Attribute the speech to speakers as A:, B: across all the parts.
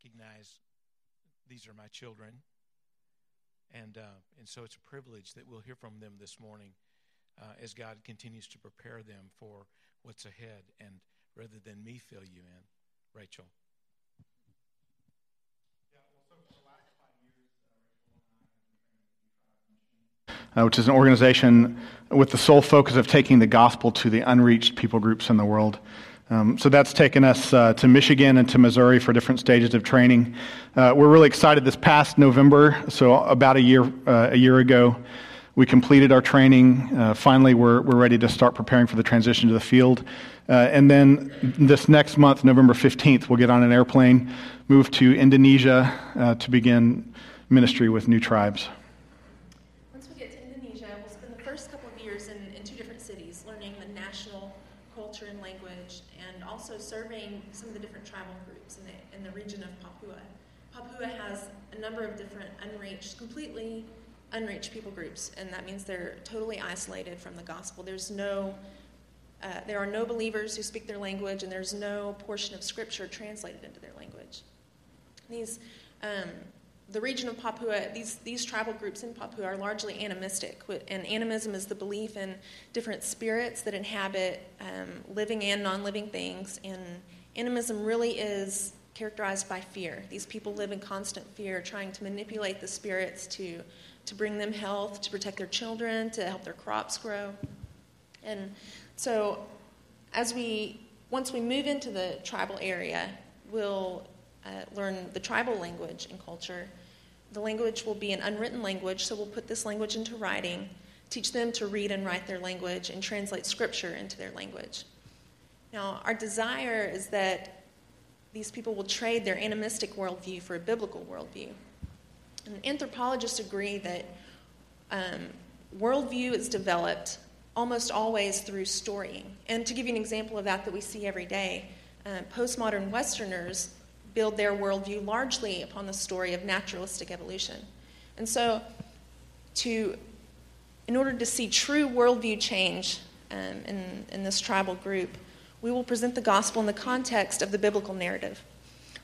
A: recognize these are my children. And, uh, and so it's a privilege that we'll hear from them this morning uh, as God continues to prepare them for what's ahead. And rather than me fill you in, Rachel.
B: Uh, which is an organization with the sole focus of taking the gospel to the unreached people groups in the world. Um, so that's taken us uh, to Michigan and to Missouri for different stages of training. Uh, we're really excited. This past November, so about a year uh, a year ago, we completed our training. Uh, finally, we're we're ready to start preparing for the transition to the field. Uh, and then this next month, November 15th, we'll get on an airplane, move to Indonesia uh, to begin ministry with new tribes.
C: serving some of the different tribal groups in the, in the region of Papua. Papua has a number of different unreached, completely unreached people groups, and that means they're totally isolated from the gospel. There's no, uh, there are no believers who speak their language, and there's no portion of scripture translated into their language. These, um, the region of Papua, these, these tribal groups in Papua are largely animistic, and animism is the belief in different spirits that inhabit um, living and non living things. And animism really is characterized by fear. These people live in constant fear, trying to manipulate the spirits to, to bring them health, to protect their children, to help their crops grow. And so, as we once we move into the tribal area, we'll uh, learn the tribal language and culture the language will be an unwritten language, so we'll put this language into writing, teach them to read and write their language, and translate scripture into their language. Now, our desire is that these people will trade their animistic worldview for a biblical worldview. And anthropologists agree that um, worldview is developed almost always through storying. And to give you an example of that that we see every day, uh, postmodern Westerners build their worldview largely upon the story of naturalistic evolution. And so, to, in order to see true worldview change um, in, in this tribal group, we will present the gospel in the context of the biblical narrative.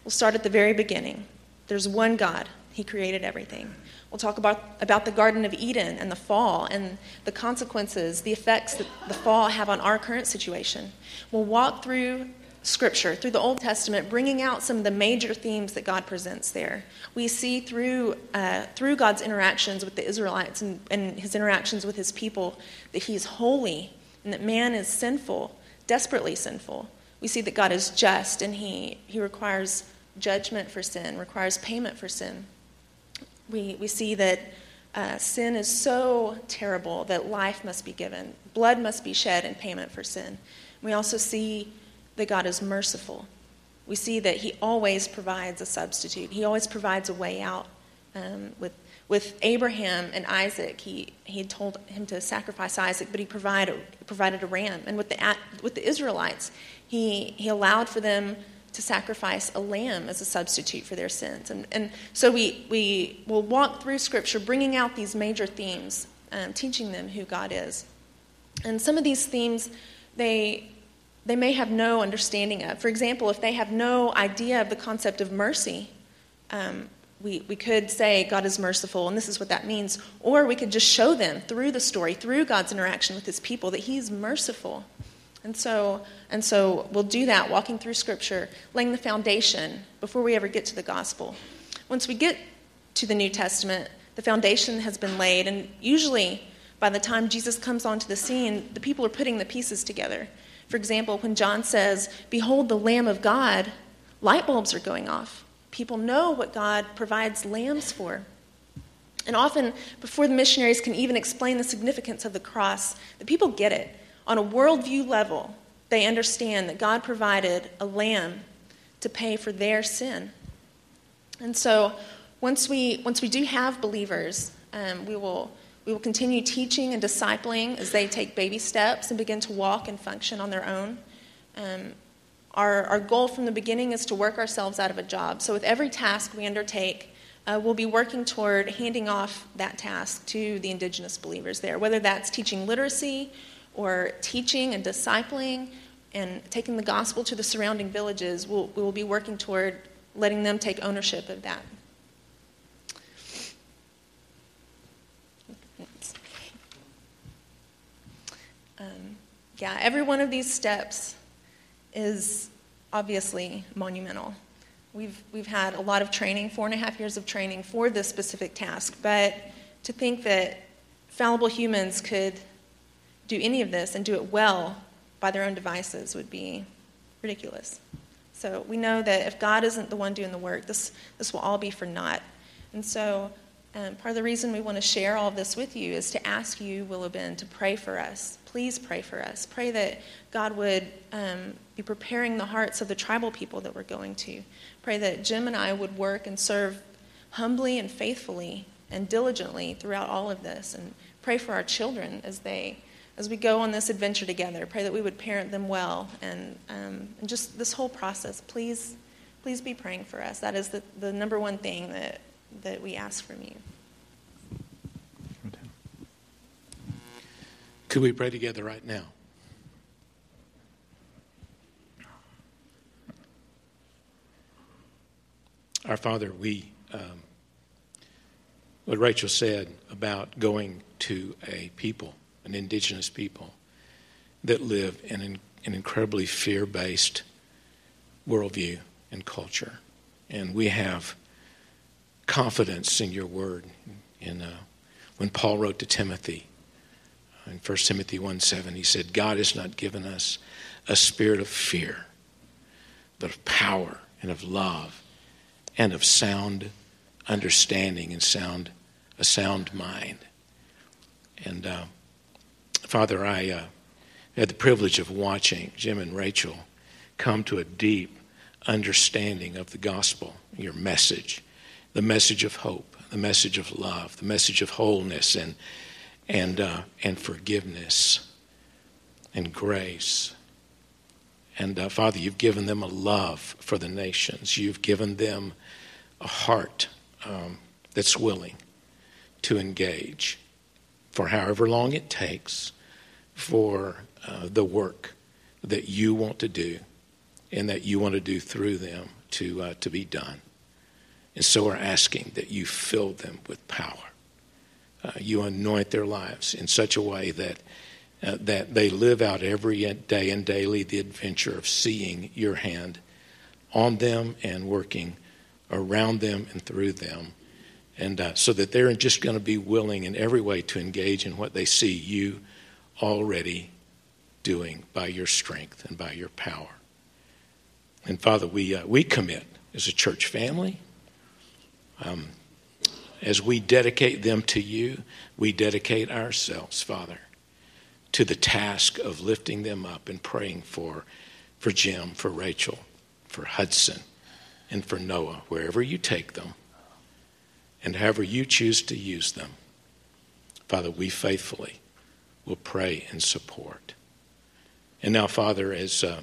C: We'll start at the very beginning. There's one God, He created everything. We'll talk about, about the Garden of Eden and the fall and the consequences, the effects that the fall have on our current situation. We'll walk through Scripture, through the Old Testament, bringing out some of the major themes that God presents there. We see through, uh, through God's interactions with the Israelites and, and his interactions with his people that he's holy and that man is sinful, desperately sinful. We see that God is just and he, he requires judgment for sin, requires payment for sin. We, we see that uh, sin is so terrible that life must be given, blood must be shed in payment for sin. We also see that God is merciful. We see that He always provides a substitute, He always provides a way out. Um, with, with Abraham and Isaac, he, he told him to sacrifice Isaac, but he provided, provided a ram. And with the, with the Israelites, he, he allowed for them to sacrifice a lamb as a substitute for their sins. And, and so we, we will walk through Scripture bringing out these major themes, um, teaching them who God is. And some of these themes, they, they may have no understanding of. For example, if they have no idea of the concept of mercy, um, we, we could say God is merciful, and this is what that means. Or we could just show them through the story, through God's interaction with his people, that he's merciful. And so, and so we'll do that walking through Scripture, laying the foundation before we ever get to the gospel. Once we get to the New Testament, the foundation has been laid, and usually by the time Jesus comes onto the scene, the people are putting the pieces together. For example, when John says, Behold the Lamb of God, light bulbs are going off. People know what God provides lambs for. And often, before the missionaries can even explain the significance of the cross, the people get it. On a worldview level, they understand that God provided a lamb to pay for their sin. And so, once we, once we do have believers, um, we will we will continue teaching and discipling as they take baby steps and begin to walk and function on their own. Um, our, our goal from the beginning is to work ourselves out of a job. So, with every task we undertake, uh, we'll be working toward handing off that task to the indigenous believers there, whether that's teaching literacy or teaching and discipling and taking the gospel to the surrounding villages. We'll, we will be working toward letting them take ownership of that. Um, yeah, every one of these steps is obviously monumental. We've, we've had a lot of training, four and a half years of training for this specific task, but to think that fallible humans could do any of this and do it well by their own devices would be ridiculous. So we know that if God isn't the one doing the work, this, this will all be for naught. And so um, part of the reason we want to share all this with you is to ask you, Willow Bend, to pray for us. Please pray for us. Pray that God would um, be preparing the hearts of the tribal people that we're going to. Pray that Jim and I would work and serve humbly and faithfully and diligently throughout all of this. And pray for our children as they as we go on this adventure together. Pray that we would parent them well and, um, and just this whole process. Please, please be praying for us. That is the, the number one thing that, that we ask from you.
A: Could we pray together right now? Our Father, we, um, what Rachel said about going to a people an indigenous people that live in an, an incredibly fear based worldview and culture. And we have confidence in your word. Uh, when Paul wrote to Timothy, in 1 Timothy 1 7, he said, God has not given us a spirit of fear, but of power and of love and of sound understanding and sound a sound mind. And uh, Father, I uh, had the privilege of watching Jim and Rachel come to a deep understanding of the gospel, your message, the message of hope, the message of love, the message of wholeness and, and, uh, and forgiveness and grace. And uh, Father, you've given them a love for the nations. You've given them a heart um, that's willing to engage for however long it takes for uh, the work that you want to do and that you want to do through them to, uh, to be done. And so we're asking that you fill them with power. Uh, you anoint their lives in such a way that, uh, that they live out every day and daily the adventure of seeing your hand on them and working around them and through them. And uh, so that they're just going to be willing in every way to engage in what they see you already doing by your strength and by your power. And Father, we, uh, we commit as a church family. Um, as we dedicate them to you, we dedicate ourselves, Father, to the task of lifting them up and praying for, for Jim, for Rachel, for Hudson, and for Noah, wherever you take them, and however you choose to use them. Father, we faithfully will pray and support. And now, Father, as, uh,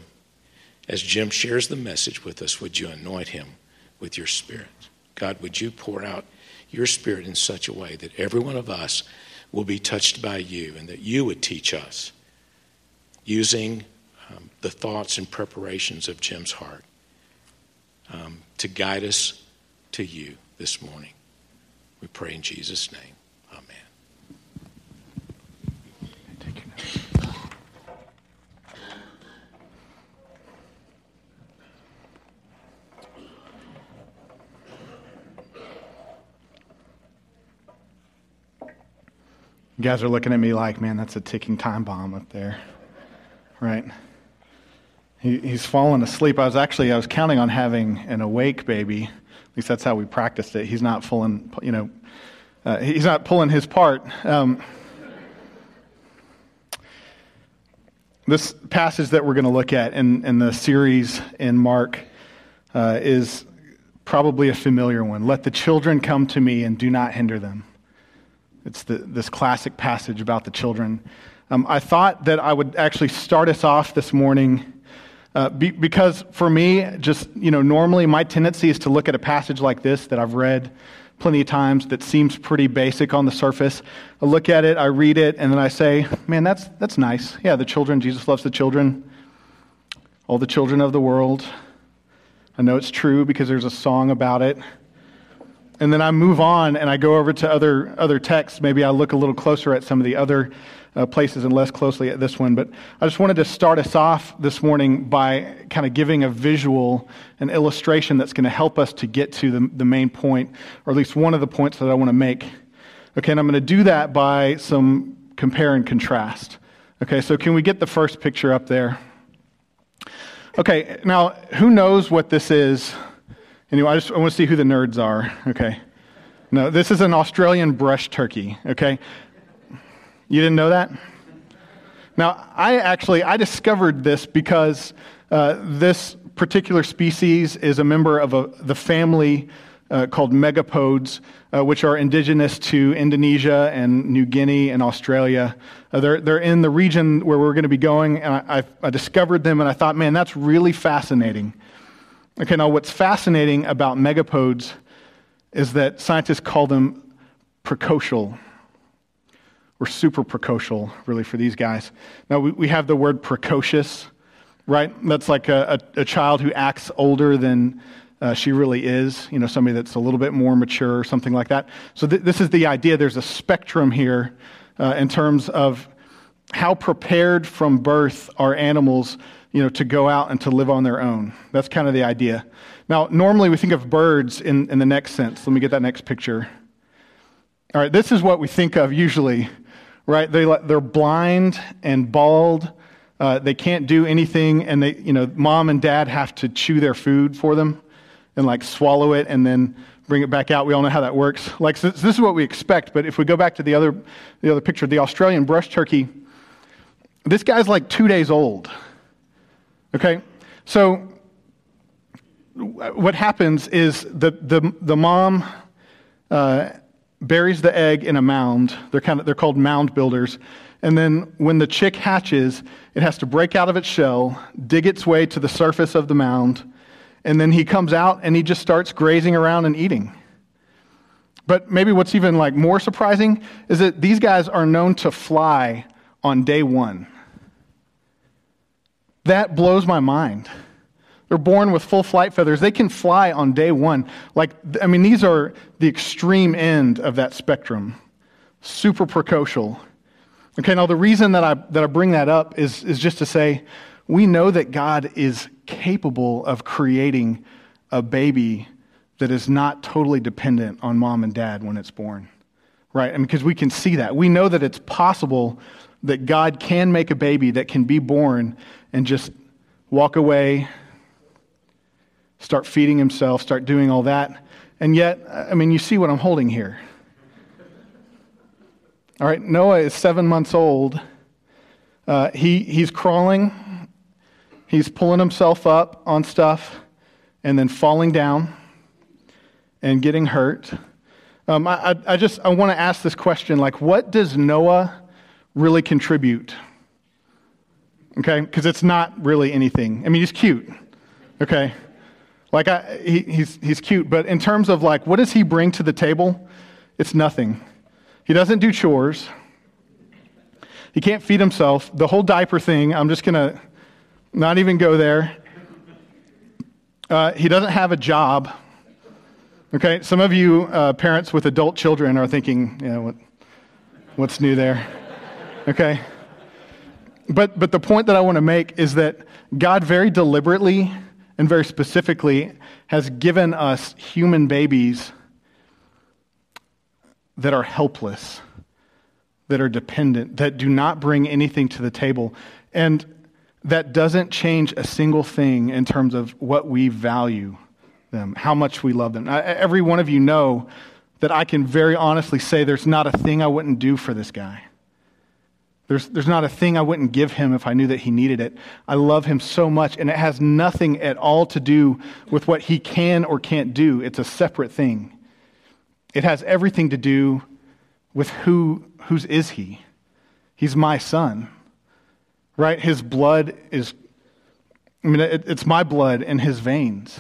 A: as Jim shares the message with us, would you anoint him with your Spirit? God, would you pour out your Spirit in such a way that every one of us will be touched by you and that you would teach us using um, the thoughts and preparations of Jim's heart um, to guide us to you this morning. We pray in Jesus' name.
B: You guys are looking at me like, man, that's a ticking time bomb up there, right? He, he's fallen asleep. I was actually, I was counting on having an awake baby. At least that's how we practiced it. He's not pulling, you know, uh, he's not pulling his part. Um, this passage that we're going to look at in, in the series in Mark uh, is probably a familiar one. Let the children come to me and do not hinder them. It's the, this classic passage about the children. Um, I thought that I would actually start us off this morning uh, be, because for me, just, you know, normally my tendency is to look at a passage like this that I've read plenty of times that seems pretty basic on the surface. I look at it, I read it, and then I say, man, that's, that's nice. Yeah, the children, Jesus loves the children, all the children of the world. I know it's true because there's a song about it. And then I move on and I go over to other, other texts. Maybe I look a little closer at some of the other uh, places and less closely at this one. But I just wanted to start us off this morning by kind of giving a visual, an illustration that's going to help us to get to the, the main point, or at least one of the points that I want to make. Okay, and I'm going to do that by some compare and contrast. Okay, so can we get the first picture up there? Okay, now who knows what this is? Anyway, I just I want to see who the nerds are. Okay. No, this is an Australian brush turkey. Okay. You didn't know that? Now, I actually I discovered this because uh, this particular species is a member of a, the family uh, called megapodes, uh, which are indigenous to Indonesia and New Guinea and Australia. Uh, they're, they're in the region where we're going to be going, and I, I, I discovered them, and I thought, man, that's really fascinating. Okay, now what's fascinating about megapodes is that scientists call them precocial or super precocial, really, for these guys. Now, we, we have the word precocious, right? That's like a, a, a child who acts older than uh, she really is, you know, somebody that's a little bit more mature or something like that. So, th- this is the idea. There's a spectrum here uh, in terms of how prepared from birth are animals you know, to go out and to live on their own. That's kind of the idea. Now, normally we think of birds in, in the next sense. Let me get that next picture. All right, this is what we think of usually, right? They, they're blind and bald. Uh, they can't do anything, and they, you know, mom and dad have to chew their food for them and like swallow it and then bring it back out. We all know how that works. Like so this is what we expect. But if we go back to the other, the other picture, the Australian brush turkey, this guy's like two days old. Okay? So what happens is the, the, the mom uh, buries the egg in a mound. They're, kind of, they're called mound builders. And then when the chick hatches, it has to break out of its shell, dig its way to the surface of the mound, and then he comes out and he just starts grazing around and eating. But maybe what's even like more surprising is that these guys are known to fly on day one. That blows my mind. They're born with full flight feathers. They can fly on day one. Like, I mean, these are the extreme end of that spectrum. Super precocial. Okay, now the reason that I, that I bring that up is, is just to say we know that God is capable of creating a baby that is not totally dependent on mom and dad when it's born. Right? And because we can see that. We know that it's possible that God can make a baby that can be born and just walk away, start feeding himself, start doing all that. And yet, I mean, you see what I'm holding here. All right, Noah is seven months old. Uh, he, he's crawling, he's pulling himself up on stuff, and then falling down and getting hurt. Um, I, I just I want to ask this question like, what does Noah really contribute? Okay? Because it's not really anything. I mean, he's cute, okay? Like, I, he, he's, he's cute, but in terms of like, what does he bring to the table? It's nothing. He doesn't do chores. He can't feed himself. The whole diaper thing, I'm just going to not even go there. Uh, he doesn't have a job. Okay, some of you uh, parents with adult children are thinking, you know, what, what's new there? Okay. But, but the point that I want to make is that God very deliberately and very specifically has given us human babies that are helpless, that are dependent, that do not bring anything to the table. And that doesn't change a single thing in terms of what we value them, how much we love them. I, every one of you know that I can very honestly say there's not a thing I wouldn't do for this guy. There's, there's not a thing I wouldn't give him if I knew that he needed it. I love him so much, and it has nothing at all to do with what he can or can't do. It's a separate thing. It has everything to do with who, whose is he? He's my son, right? His blood is, I mean, it, it's my blood in his veins.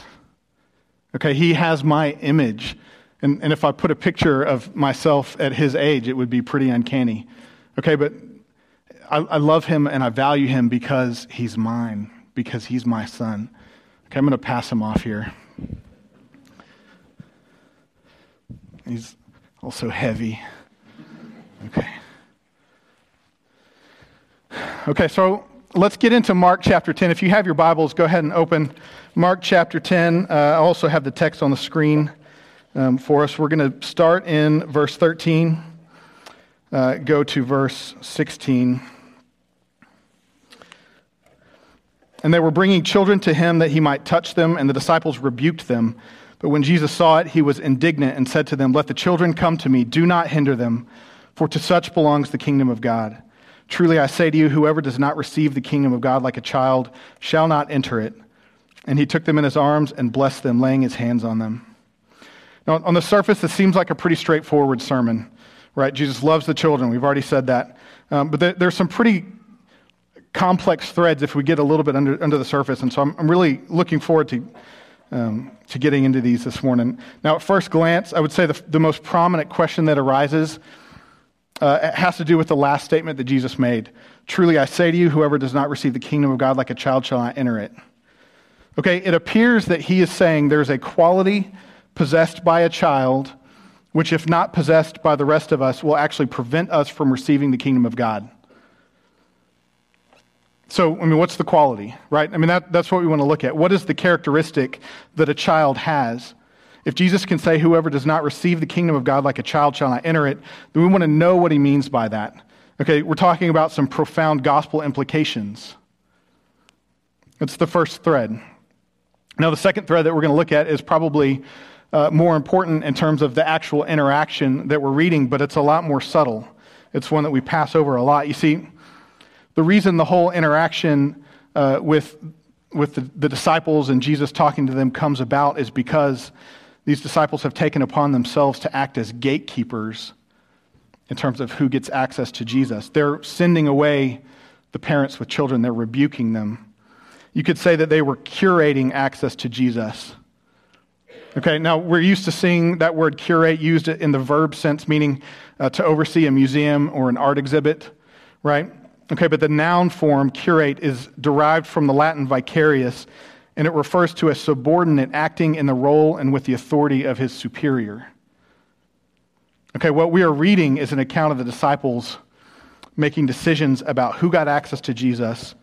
B: Okay, he has my image. And, and if I put a picture of myself at his age, it would be pretty uncanny. Okay, but I, I love him and I value him because he's mine, because he's my son. Okay, I'm going to pass him off here. He's also heavy. Okay. Okay, so let's get into Mark chapter 10. If you have your Bibles, go ahead and open Mark chapter 10. Uh, I also have the text on the screen um, for us. We're going to start in verse 13, uh, go to verse 16. And they were bringing children to him that he might touch them, and the disciples rebuked them. But when Jesus saw it, he was indignant and said to them, Let the children come to me, do not hinder them, for to such belongs the kingdom of God. Truly I say to you, whoever does not receive the kingdom of God like a child shall not enter it. And he took them in his arms and blessed them, laying his hands on them. Now, on the surface, this seems like a pretty straightforward sermon, right? Jesus loves the children. We've already said that. Um, but there, there's some pretty complex threads if we get a little bit under, under the surface. And so I'm, I'm really looking forward to, um, to getting into these this morning. Now, at first glance, I would say the, the most prominent question that arises uh, has to do with the last statement that Jesus made. Truly, I say to you, whoever does not receive the kingdom of God like a child shall not enter it. Okay, it appears that he is saying there's a quality possessed by a child, which, if not possessed by the rest of us, will actually prevent us from receiving the kingdom of God. So, I mean, what's the quality, right? I mean, that, that's what we want to look at. What is the characteristic that a child has? If Jesus can say, Whoever does not receive the kingdom of God like a child shall not enter it, then we want to know what he means by that. Okay, we're talking about some profound gospel implications. It's the first thread. Now, the second thread that we're going to look at is probably uh, more important in terms of the actual interaction that we're reading, but it's a lot more subtle. It's one that we pass over a lot. You see, the reason the whole interaction uh, with, with the, the disciples and Jesus talking to them comes about is because these disciples have taken upon themselves to act as gatekeepers in terms of who gets access to Jesus. They're sending away the parents with children, they're rebuking them. You could say that they were curating access to Jesus. Okay, now we're used to seeing that word curate used in the verb sense, meaning uh, to oversee a museum or an art exhibit, right? Okay, but the noun form, curate, is derived from the Latin vicarius, and it refers to a subordinate acting in the role and with the authority of his superior. Okay, what we are reading is an account of the disciples making decisions about who got access to Jesus,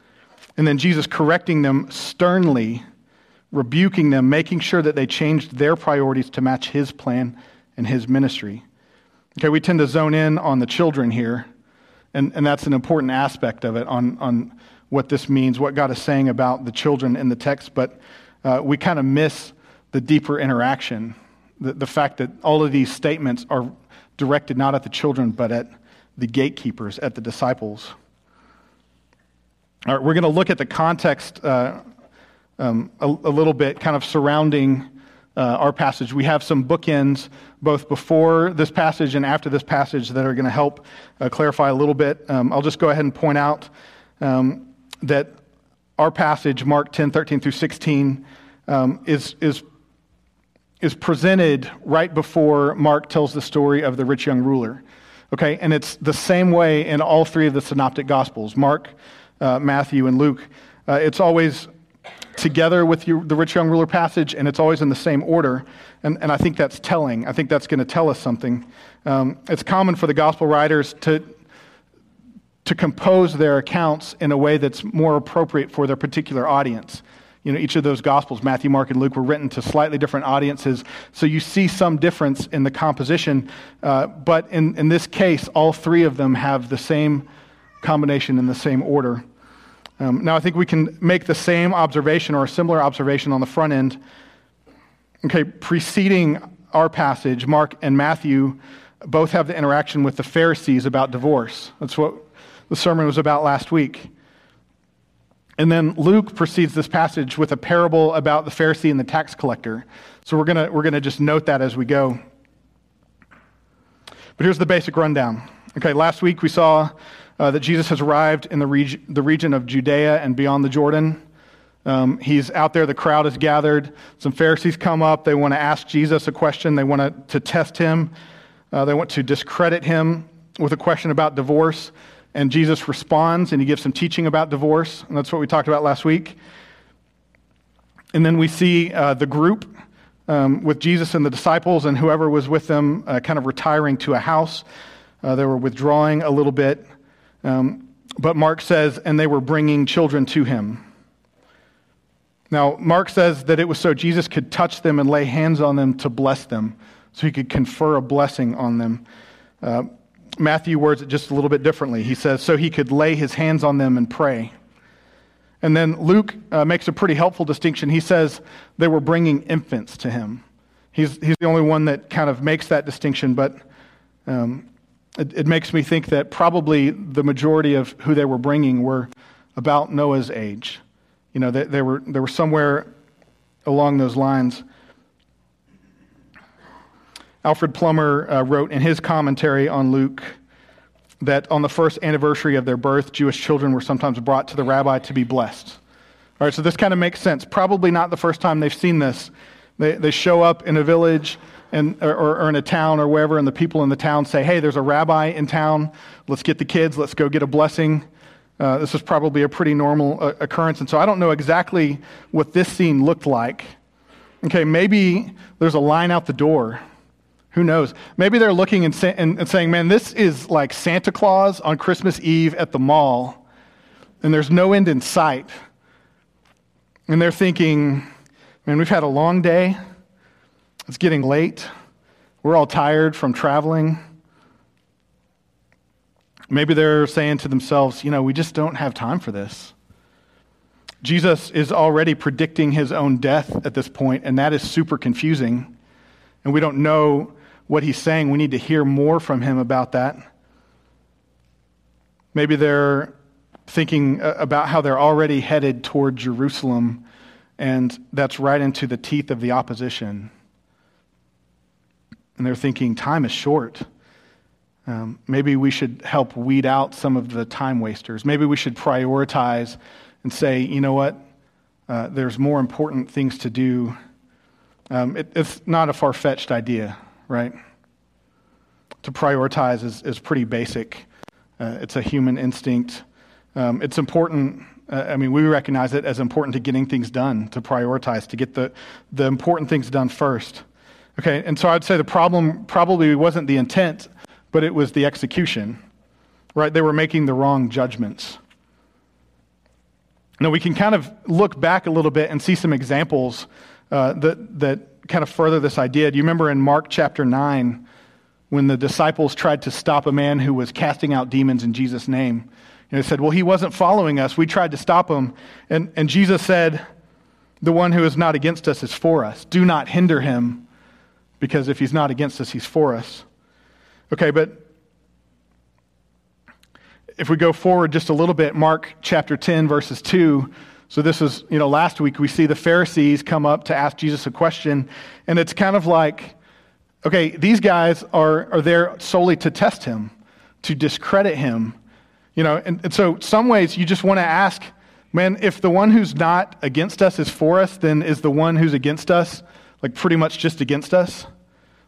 B: and then Jesus correcting them sternly, rebuking them, making sure that they changed their priorities to match his plan and his ministry. Okay, we tend to zone in on the children here, and, and that's an important aspect of it on, on what this means, what God is saying about the children in the text, but uh, we kind of miss the deeper interaction, the, the fact that all of these statements are directed not at the children, but at the gatekeepers, at the disciples. All right, we're going to look at the context uh, um, a, a, little bit, kind of surrounding uh, our passage. We have some bookends both before this passage and after this passage that are going to help uh, clarify a little bit. Um, I'll just go ahead and point out um, that our passage, Mark 10, 13 through 16, um, is, is is presented right before Mark tells the story of the rich young ruler. Okay, and it's the same way in all three of the synoptic gospels Mark, uh, Matthew, and Luke. Uh, it's always together with the rich young ruler passage, and it's always in the same order. And, and I think that's telling. I think that's going to tell us something. Um, it's common for the gospel writers to, to compose their accounts in a way that's more appropriate for their particular audience you know, each of those gospels, Matthew, Mark, and Luke, were written to slightly different audiences. So you see some difference in the composition. Uh, but in, in this case, all three of them have the same combination in the same order. Um, now, I think we can make the same observation or a similar observation on the front end. Okay, preceding our passage, Mark and Matthew both have the interaction with the Pharisees about divorce. That's what the sermon was about last week. And then Luke precedes this passage with a parable about the Pharisee and the tax collector. So we're going we're gonna just note that as we go. But here's the basic rundown. Okay, last week we saw uh, that Jesus has arrived in the, reg- the region of Judea and beyond the Jordan. Um, he's out there, the crowd is gathered. Some Pharisees come up. They want to ask Jesus a question, they want to, test him, uh, they want to discredit him with a question about divorce. And Jesus responds and he gives some teaching about divorce. And that's what we talked about last week. And then we see uh, the group um, with Jesus and the disciples and whoever was with them uh, kind of retiring to a house. Uh, they were withdrawing a little bit. Um, but Mark says, and they were bringing children to him. Now, Mark says that it was so Jesus could touch them and lay hands on them to bless them, so he could confer a blessing on them. Uh, Matthew words it just a little bit differently. He says, so he could lay his hands on them and pray. And then Luke uh, makes a pretty helpful distinction. He says they were bringing infants to him. He's, he's the only one that kind of makes that distinction, but um, it, it makes me think that probably the majority of who they were bringing were about Noah's age. You know, they, they, were, they were somewhere along those lines. Alfred Plummer uh, wrote in his commentary on Luke that on the first anniversary of their birth, Jewish children were sometimes brought to the rabbi to be blessed. All right, so this kind of makes sense. Probably not the first time they've seen this. They, they show up in a village or, or in a town or wherever, and the people in the town say, Hey, there's a rabbi in town. Let's get the kids. Let's go get a blessing. Uh, this is probably a pretty normal uh, occurrence. And so I don't know exactly what this scene looked like. Okay, maybe there's a line out the door who knows? Maybe they're looking and, say, and, and, saying, man, this is like Santa Claus on Christmas Eve at the mall, and there's no end in sight. And they're thinking, man, we've had a long day. It's getting late. We're all tired from traveling. Maybe they're saying to themselves, you know, we just don't have time for this. Jesus is already predicting his own death at this point, and that is super confusing. And we don't know what he's saying. We need to hear more from him about that. Maybe they're thinking uh, about how they're already headed toward Jerusalem, and that's right into the teeth of the opposition. And they're thinking, time is short. Um, maybe we should help weed out some of the time wasters. Maybe we should prioritize and say, you know what? Uh, there's more important things to do. Um, it, it's not a far fetched idea right? To prioritize is, is pretty basic. Uh, it's a human instinct. Um, it's important. Uh, I mean, we recognize it as important to getting things done, to prioritize, to get the, the important things done first. Okay, and so I'd say the problem probably wasn't the intent, but it was the execution, right? They were making the wrong judgments. Now, we can kind of look back a little bit and see some examples uh, that, that kind of further this idea. Do you remember in Mark chapter 9 when the disciples tried to stop a man who was casting out demons in Jesus' name? And they said, Well, he wasn't following us. We tried to stop him. And, and Jesus said, The one who is not against us is for us. Do not hinder him, because if he's not against us, he's for us. Okay, but if we go forward just a little bit, Mark chapter 10, verses 2 so this is, you know, last week we see the Pharisees come up to ask Jesus a question, and it's kind of like, okay, these guys are, are there solely to test him, to discredit him. You know, and, and so some ways you just want to ask, man, if the one who's not against us is for us, then is the one who's against us like pretty much just against us?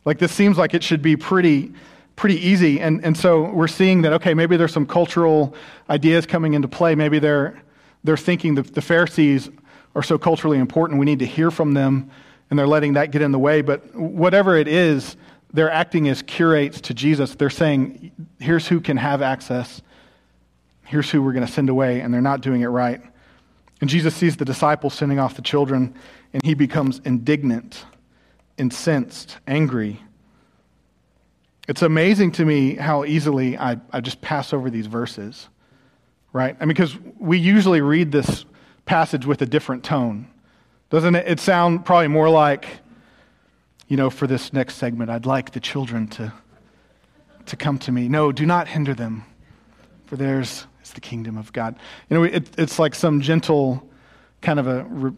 B: Like this seems like it should be pretty pretty easy. And and so we're seeing that okay, maybe there's some cultural ideas coming into play. Maybe they're they're thinking that the Pharisees are so culturally important, we need to hear from them, and they're letting that get in the way. But whatever it is, they're acting as curates to Jesus. They're saying, here's who can have access, here's who we're going to send away, and they're not doing it right. And Jesus sees the disciples sending off the children, and he becomes indignant, incensed, angry. It's amazing to me how easily I, I just pass over these verses right? I mean, because we usually read this passage with a different tone. Doesn't it, it sound probably more like, you know, for this next segment, I'd like the children to, to come to me. No, do not hinder them, for theirs is the kingdom of God. You know, it, it's like some gentle kind of a,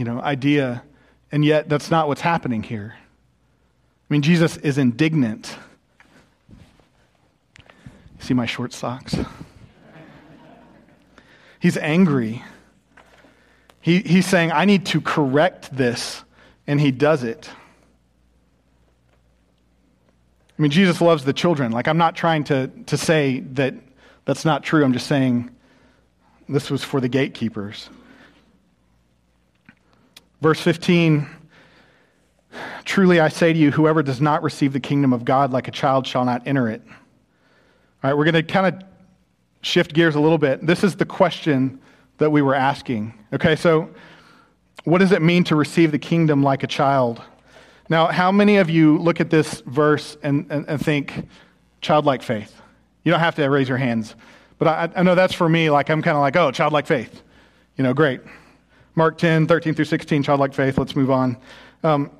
B: you know, idea, and yet that's not what's happening here. I mean, Jesus is indignant. See my short socks? He's angry. He, he's saying, I need to correct this, and he does it. I mean, Jesus loves the children. Like, I'm not trying to, to say that that's not true. I'm just saying this was for the gatekeepers. Verse 15 Truly I say to you, whoever does not receive the kingdom of God like a child shall not enter it. All right, we're going to kind of shift gears a little bit. This is the question that we were asking. Okay, so what does it mean to receive the kingdom like a child? Now, how many of you look at this verse and, and, and think childlike faith? You don't have to raise your hands. But I, I know that's for me, like I'm kind of like, oh, childlike faith. You know, great. Mark 10, 13 through 16, childlike faith. Let's move on. Um,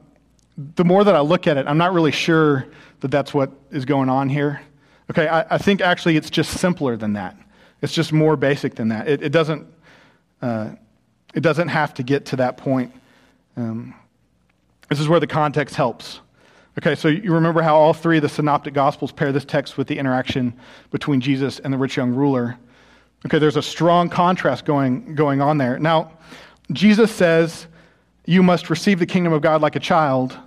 B: the more that I look at it, I'm not really sure that that's what is going on here. Okay, I, I think actually it's just simpler than that. It's just more basic than that. It, it doesn't, uh, it doesn't have to get to that point. Um, this is where the context helps. Okay, so you remember how all three of the synoptic gospels pair this text with the interaction between Jesus and the rich young ruler. Okay, there's a strong contrast going, going on there. Now, Jesus says, You must receive the kingdom of God like a child.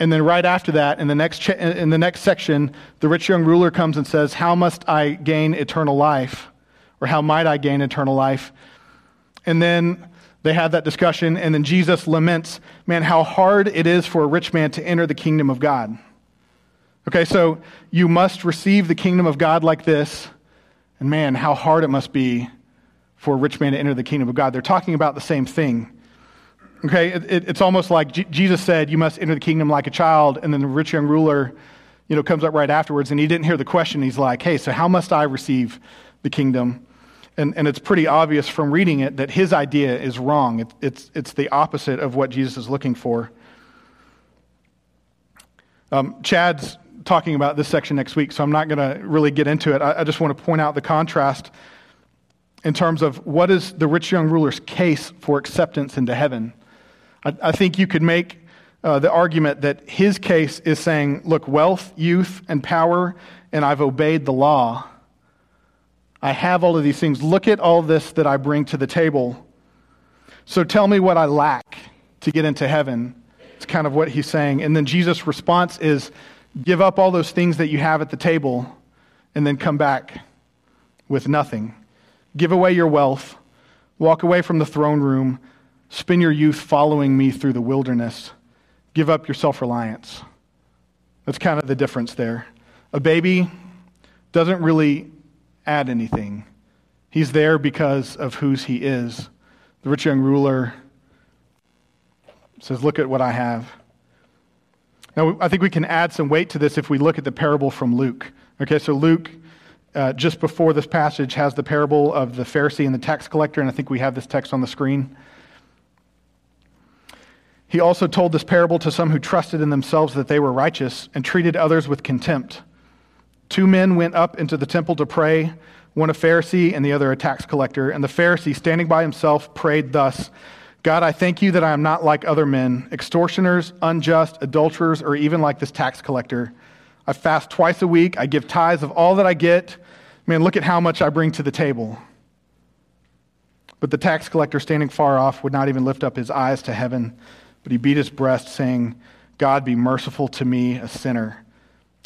B: And then right after that, in the next, cha- in the next section, the rich young ruler comes and says, How must I gain eternal life? Or how might I gain eternal life? And then they have that discussion, and then Jesus laments, Man, how hard it is for a rich man to enter the kingdom of God. Okay, so you must receive the kingdom of God like this. And man, how hard it must be for a rich man to enter the kingdom of God. They're talking about the same thing. Okay, it, it, it's almost like Jesus said, You must enter the kingdom like a child. And then the rich young ruler, you know, comes up right afterwards and he didn't hear the question. He's like, Hey, so how must I receive the kingdom? And, and it's pretty obvious from reading it that his idea is wrong. It, it's, it's the opposite of what Jesus is looking for. Um, Chad's talking about this section next week, so I'm not going to really get into it. I, I just want to point out the contrast in terms of what is the rich young ruler's case for acceptance into heaven. I, I think you could make uh, the argument that his case is saying, look, wealth, youth, and power, and I've obeyed the law I have all of these things. Look at all this that I bring to the table. So tell me what I lack to get into heaven. It's kind of what he's saying. And then Jesus' response is give up all those things that you have at the table and then come back with nothing. Give away your wealth, walk away from the throne room, spend your youth following me through the wilderness. Give up your self reliance. That's kind of the difference there. A baby doesn't really add anything. He's there because of whose he is. The rich young ruler says, Look at what I have. Now, I think we can add some weight to this if we look at the parable from Luke. Okay, so Luke, uh, just before this passage, has the parable of the Pharisee and the tax collector, and I think we have this text on the screen. He also told this parable to some who trusted in themselves that they were righteous and treated others with contempt. Two men went up into the temple to pray, one a Pharisee and the other a tax collector. And the Pharisee, standing by himself, prayed thus God, I thank you that I am not like other men, extortioners, unjust, adulterers, or even like this tax collector. I fast twice a week. I give tithes of all that I get. Man, look at how much I bring to the table. But the tax collector, standing far off, would not even lift up his eyes to heaven, but he beat his breast, saying, God, be merciful to me, a sinner.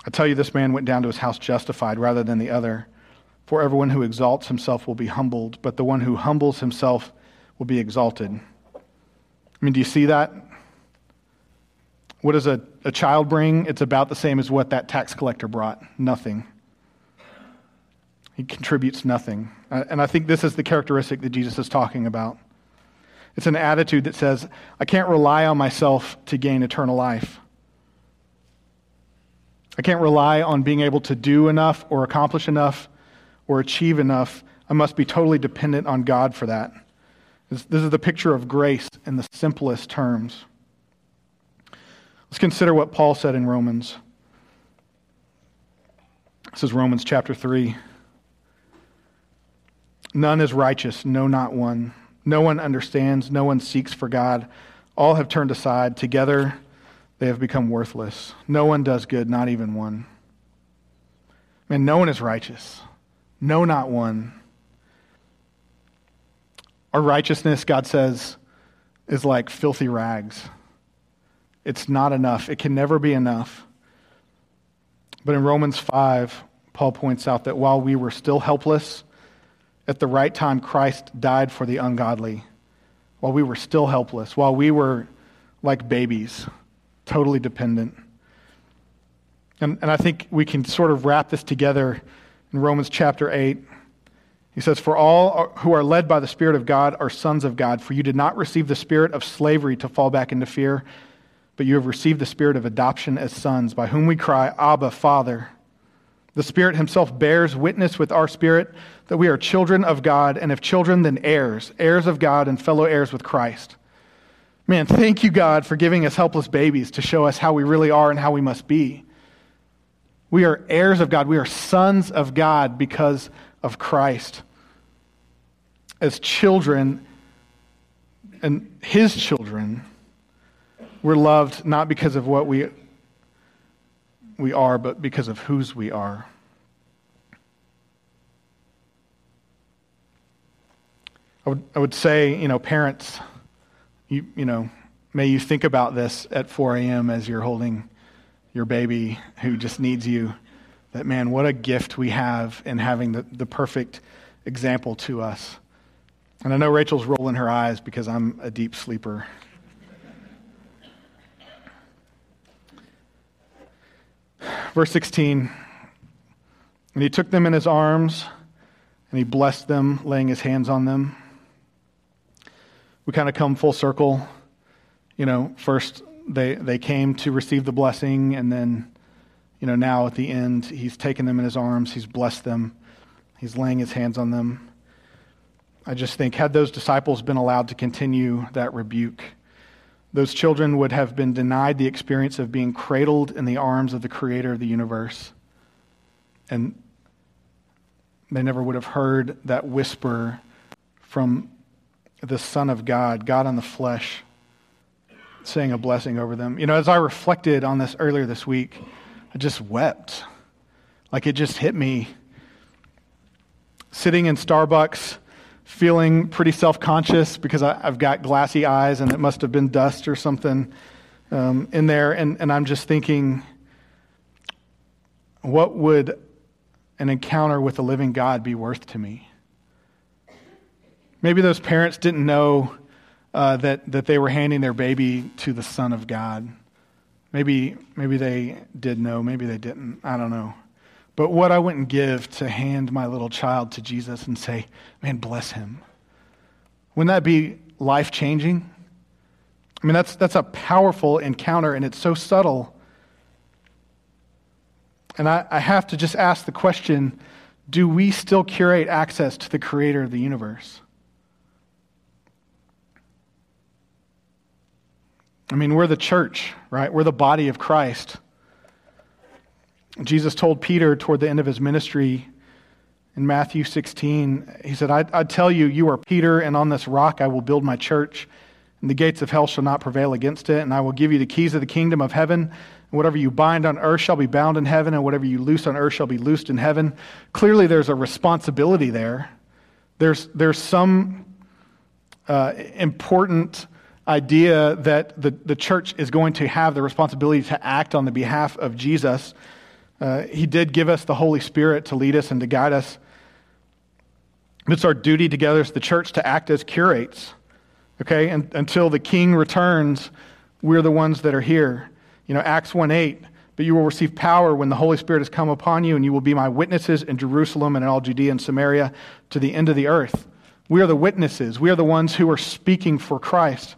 B: I tell you, this man went down to his house justified rather than the other. For everyone who exalts himself will be humbled, but the one who humbles himself will be exalted. I mean, do you see that? What does a, a child bring? It's about the same as what that tax collector brought nothing. He contributes nothing. Uh, and I think this is the characteristic that Jesus is talking about. It's an attitude that says, I can't rely on myself to gain eternal life. I can't rely on being able to do enough or accomplish enough or achieve enough. I must be totally dependent on God for that. This, this is the picture of grace in the simplest terms. Let's consider what Paul said in Romans. This is Romans chapter 3. None is righteous, no, not one. No one understands, no one seeks for God. All have turned aside. Together, they have become worthless. No one does good, not even one. Man, no one is righteous. No, not one. Our righteousness, God says, is like filthy rags. It's not enough. It can never be enough. But in Romans 5, Paul points out that while we were still helpless, at the right time, Christ died for the ungodly. while we were still helpless, while we were like babies, totally dependent. And, and I think we can sort of wrap this together in Romans chapter 8. He says, For all who are led by the Spirit of God are sons of God, for you did not receive the spirit of slavery to fall back into fear, but you have received the spirit of adoption as sons, by whom we cry, Abba, Father. The Spirit Himself bears witness with our spirit that we are children of God, and if children, then heirs, heirs of God and fellow heirs with Christ. Man, thank you, God, for giving us helpless babies to show us how we really are and how we must be. We are heirs of God. We are sons of God because of Christ. As children and His children, we're loved not because of what we, we are, but because of whose we are. I would, I would say, you know, parents, you, you know, may you think about this at 4 a.m. as you're holding your baby who just needs you. That, man, what a gift we have in having the, the perfect example to us. And I know Rachel's rolling her eyes because I'm a deep sleeper. Verse 16 And he took them in his arms, and he blessed them, laying his hands on them. We kind of come full circle. You know, first they, they came to receive the blessing, and then, you know, now at the end, he's taken them in his arms, he's blessed them, he's laying his hands on them. I just think, had those disciples been allowed to continue that rebuke, those children would have been denied the experience of being cradled in the arms of the creator of the universe. And they never would have heard that whisper from the Son of God, God in the flesh, saying a blessing over them. You know, as I reflected on this earlier this week, I just wept. Like it just hit me. Sitting in Starbucks, feeling pretty self conscious because I, have got glassy eyes and it must have been dust or something um, in there. And, and I'm just thinking, what would an encounter with the living God be worth to me? Maybe those parents didn't know uh, that, that they were handing their baby to the Son of God. Maybe, maybe they did know, maybe they didn't. I don't know. But what I wouldn't give to hand my little child to Jesus and say, man, bless him. Wouldn't that be life changing? I mean, that's, that's a powerful encounter, and it's so subtle. And I, I have to just ask the question do we still curate access to the creator of the universe? I mean, we're the church, right? We're the body of Christ. Jesus told Peter toward the end of his ministry in Matthew 16, he said, I, I tell you, you are Peter, and on this rock I will build my church, and the gates of hell shall not prevail against it, and I will give you the keys of the kingdom of heaven. And whatever you bind on earth shall be bound in heaven, and whatever you loose on earth shall be loosed in heaven. Clearly, there's a responsibility there. There's, there's some uh, important idea that the, the church is going to have the responsibility to act on the behalf of Jesus. Uh, he did give us the Holy Spirit to lead us and to guide us. It's our duty together as the church to act as curates. Okay? And until the king returns, we're the ones that are here. You know, Acts 1 8, but you will receive power when the Holy Spirit has come upon you, and you will be my witnesses in Jerusalem and in all Judea and Samaria to the end of the earth. We are the witnesses. We are the ones who are speaking for Christ.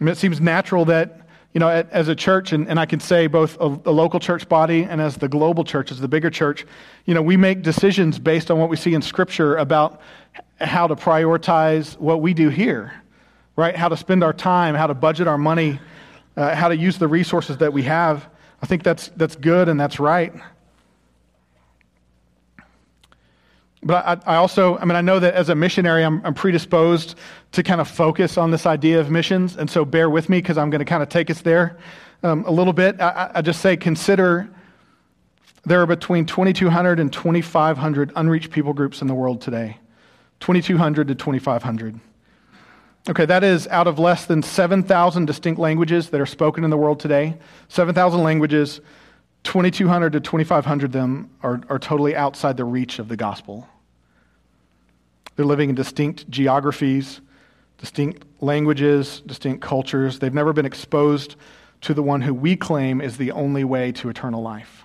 B: I mean, it seems natural that, you know, as a church, and, and I can say both a, a, local church body and as the global church, as the bigger church, you know, we make decisions based on what we see in Scripture about how to prioritize what we do here, right? How to spend our time, how to budget our money, uh, how to use the resources that we have. I think that's, that's good and that's right. But I, I, also, I mean, I know that as a missionary, I'm, I'm, predisposed to kind of focus on this idea of missions. And so bear with me because I'm going to kind of take us there um, a little bit. I, I, just say consider there are between 2,200 and 2,500 unreached people groups in the world today. 2,200 to 2,500. Okay, that is out of less than 7,000 distinct languages that are spoken in the world today. 7,000 languages, 2,200 to 2,500 of them are, are totally outside the reach of the gospel. They're living in distinct geographies, distinct languages, distinct cultures. They've never been exposed to the one who we claim is the only way to eternal life.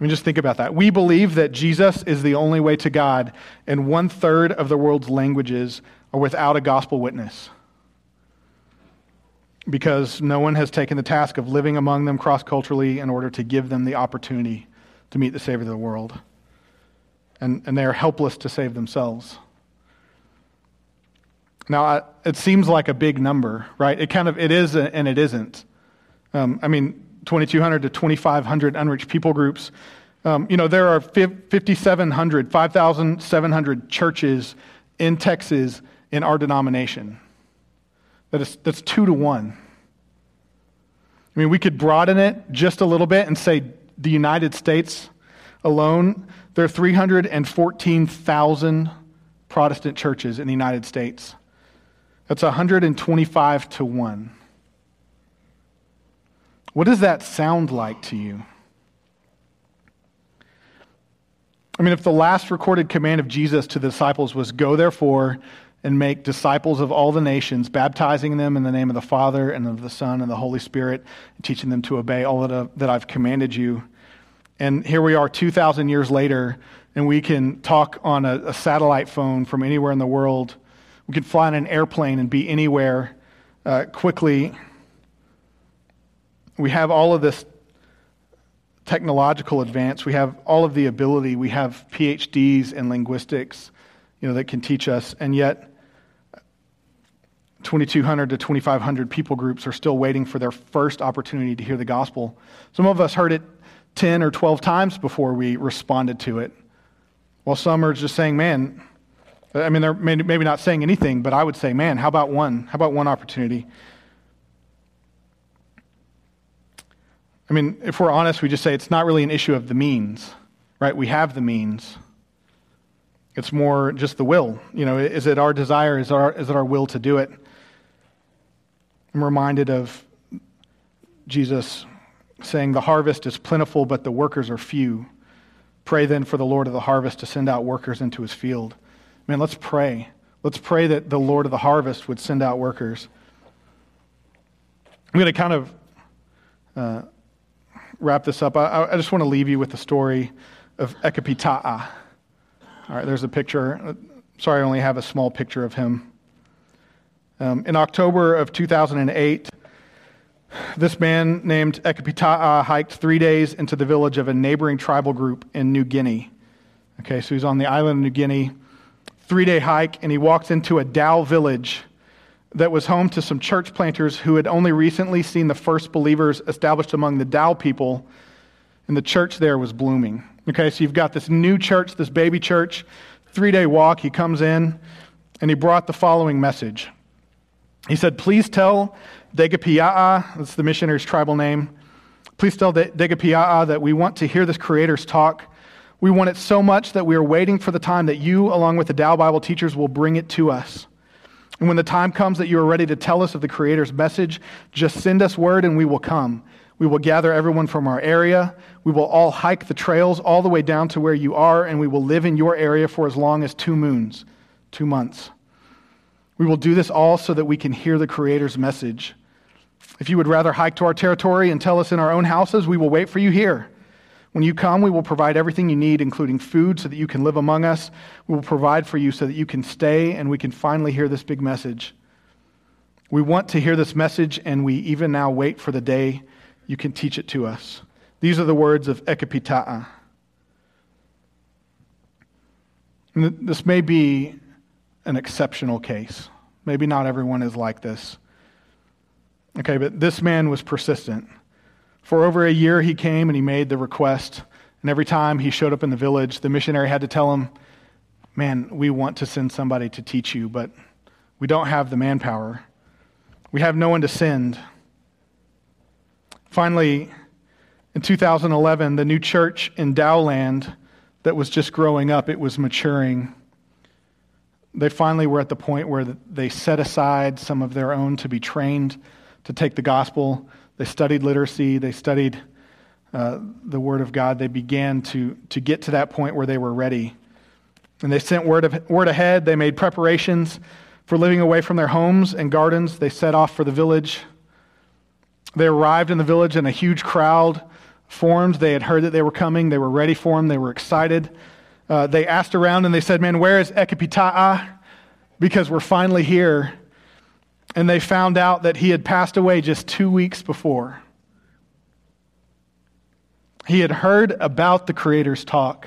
B: I mean, just think about that. We believe that Jesus is the only way to God, and one third of the world's languages are without a gospel witness because no one has taken the task of living among them cross culturally in order to give them the opportunity to meet the Savior of the world. And, and they are helpless to save themselves. Now, it seems like a big number, right? It kind of it is and it isn't. Um, I mean, 2,200 to 2,500 unreached people groups. Um, you know, there are 5,700, 5,700 churches in Texas in our denomination. That is, that's two to one. I mean, we could broaden it just a little bit and say the United States alone, there are 314,000 Protestant churches in the United States. That's 125 to 1. What does that sound like to you? I mean, if the last recorded command of Jesus to the disciples was, Go therefore and make disciples of all the nations, baptizing them in the name of the Father and of the Son and the Holy Spirit, teaching them to obey all that, uh, that I've commanded you. And here we are 2,000 years later, and we can talk on a, a, satellite phone from anywhere in the world. We can fly in an airplane and be anywhere uh, quickly. We have all of this technological advance. We have all of the ability. We have PhDs in linguistics you know, that can teach us. And yet, 2,200 to 2,500 people groups are still waiting for their first opportunity to hear the gospel. Some of us heard it 10 or 12 times before we responded to it, while some are just saying, man, I mean, they're maybe not saying anything, but I would say, man, how about one? How about one opportunity? I mean, if we're honest, we just say it's not really an issue of the means, right? We have the means. It's more just the will. You know, is it our desire? Is, our, is it our will to do it? I'm reminded of Jesus saying, The harvest is plentiful, but the workers are few. Pray then for the Lord of the harvest to send out workers into his field. Man, let's pray. Let's pray that the Lord of the harvest would send out workers. I'm going to kind of uh, wrap this up. I, I just want to leave you with the story of Ekapita'a. All right, there's a picture. Sorry, I only have a small picture of him. Um, in October of 2008, this man named Ekapita'a hiked three days into the village of a neighboring tribal group in New Guinea. Okay, so he's on the island of New Guinea. Three day hike, and he walks into a Dao village that was home to some church planters who had only recently seen the first believers established among the Dao people, and the church there was blooming. Okay, so you've got this new church, this baby church, three day walk. He comes in and he brought the following message. He said, Please tell Degapia'a, that's the missionary's tribal name, please tell Degapia'a that we want to hear this Creator's talk. We want it so much that we are waiting for the time that you, along with the Dao Bible teachers, will bring it to us. And when the time comes that you are ready to tell us of the Creator's message, just send us word and we will come. We will gather everyone from our area. We will all hike the trails all the way down to where you are, and we will live in your area for as long as two moons, two months. We will do this all so that we can hear the Creator's message. If you would rather hike to our territory and tell us in our own houses, we will wait for you here. When you come, we will provide everything you need, including food, so that you can live among us. We will provide for you so that you can stay and we can finally hear this big message. We want to hear this message, and we even now wait for the day you can teach it to us. These are the words of Ekapita'a. This may be an exceptional case. Maybe not everyone is like this. Okay, but this man was persistent. For over a year, he came and he made the request. And every time he showed up in the village, the missionary had to tell him, Man, we want to send somebody to teach you, but we don't have the manpower. We have no one to send. Finally, in 2011, the new church in Dowland that was just growing up, it was maturing. They finally were at the point where they set aside some of their own to be trained to take the gospel. They studied literacy, they studied uh, the Word of God. They began to, to get to that point where they were ready. And they sent word, of, word ahead. They made preparations for living away from their homes and gardens. They set off for the village. They arrived in the village, and a huge crowd formed. They had heard that they were coming. They were ready for them. They were excited. Uh, they asked around and they said, Man, where is Ekapita'a? Because we're finally here. And they found out that he had passed away just two weeks before. He had heard about the Creator's talk,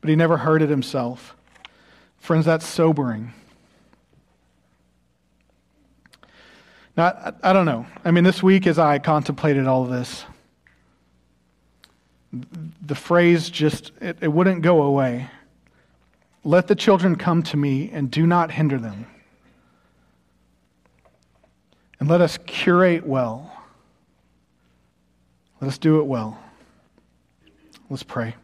B: but he never heard it himself. Friends, that's sobering. Now, I, I don't know. I mean, this week as I contemplated all this, the phrase just, it, it wouldn't go away. Let the children come to me and do not hinder them. And let us curate well. Let us do it well. Let's pray.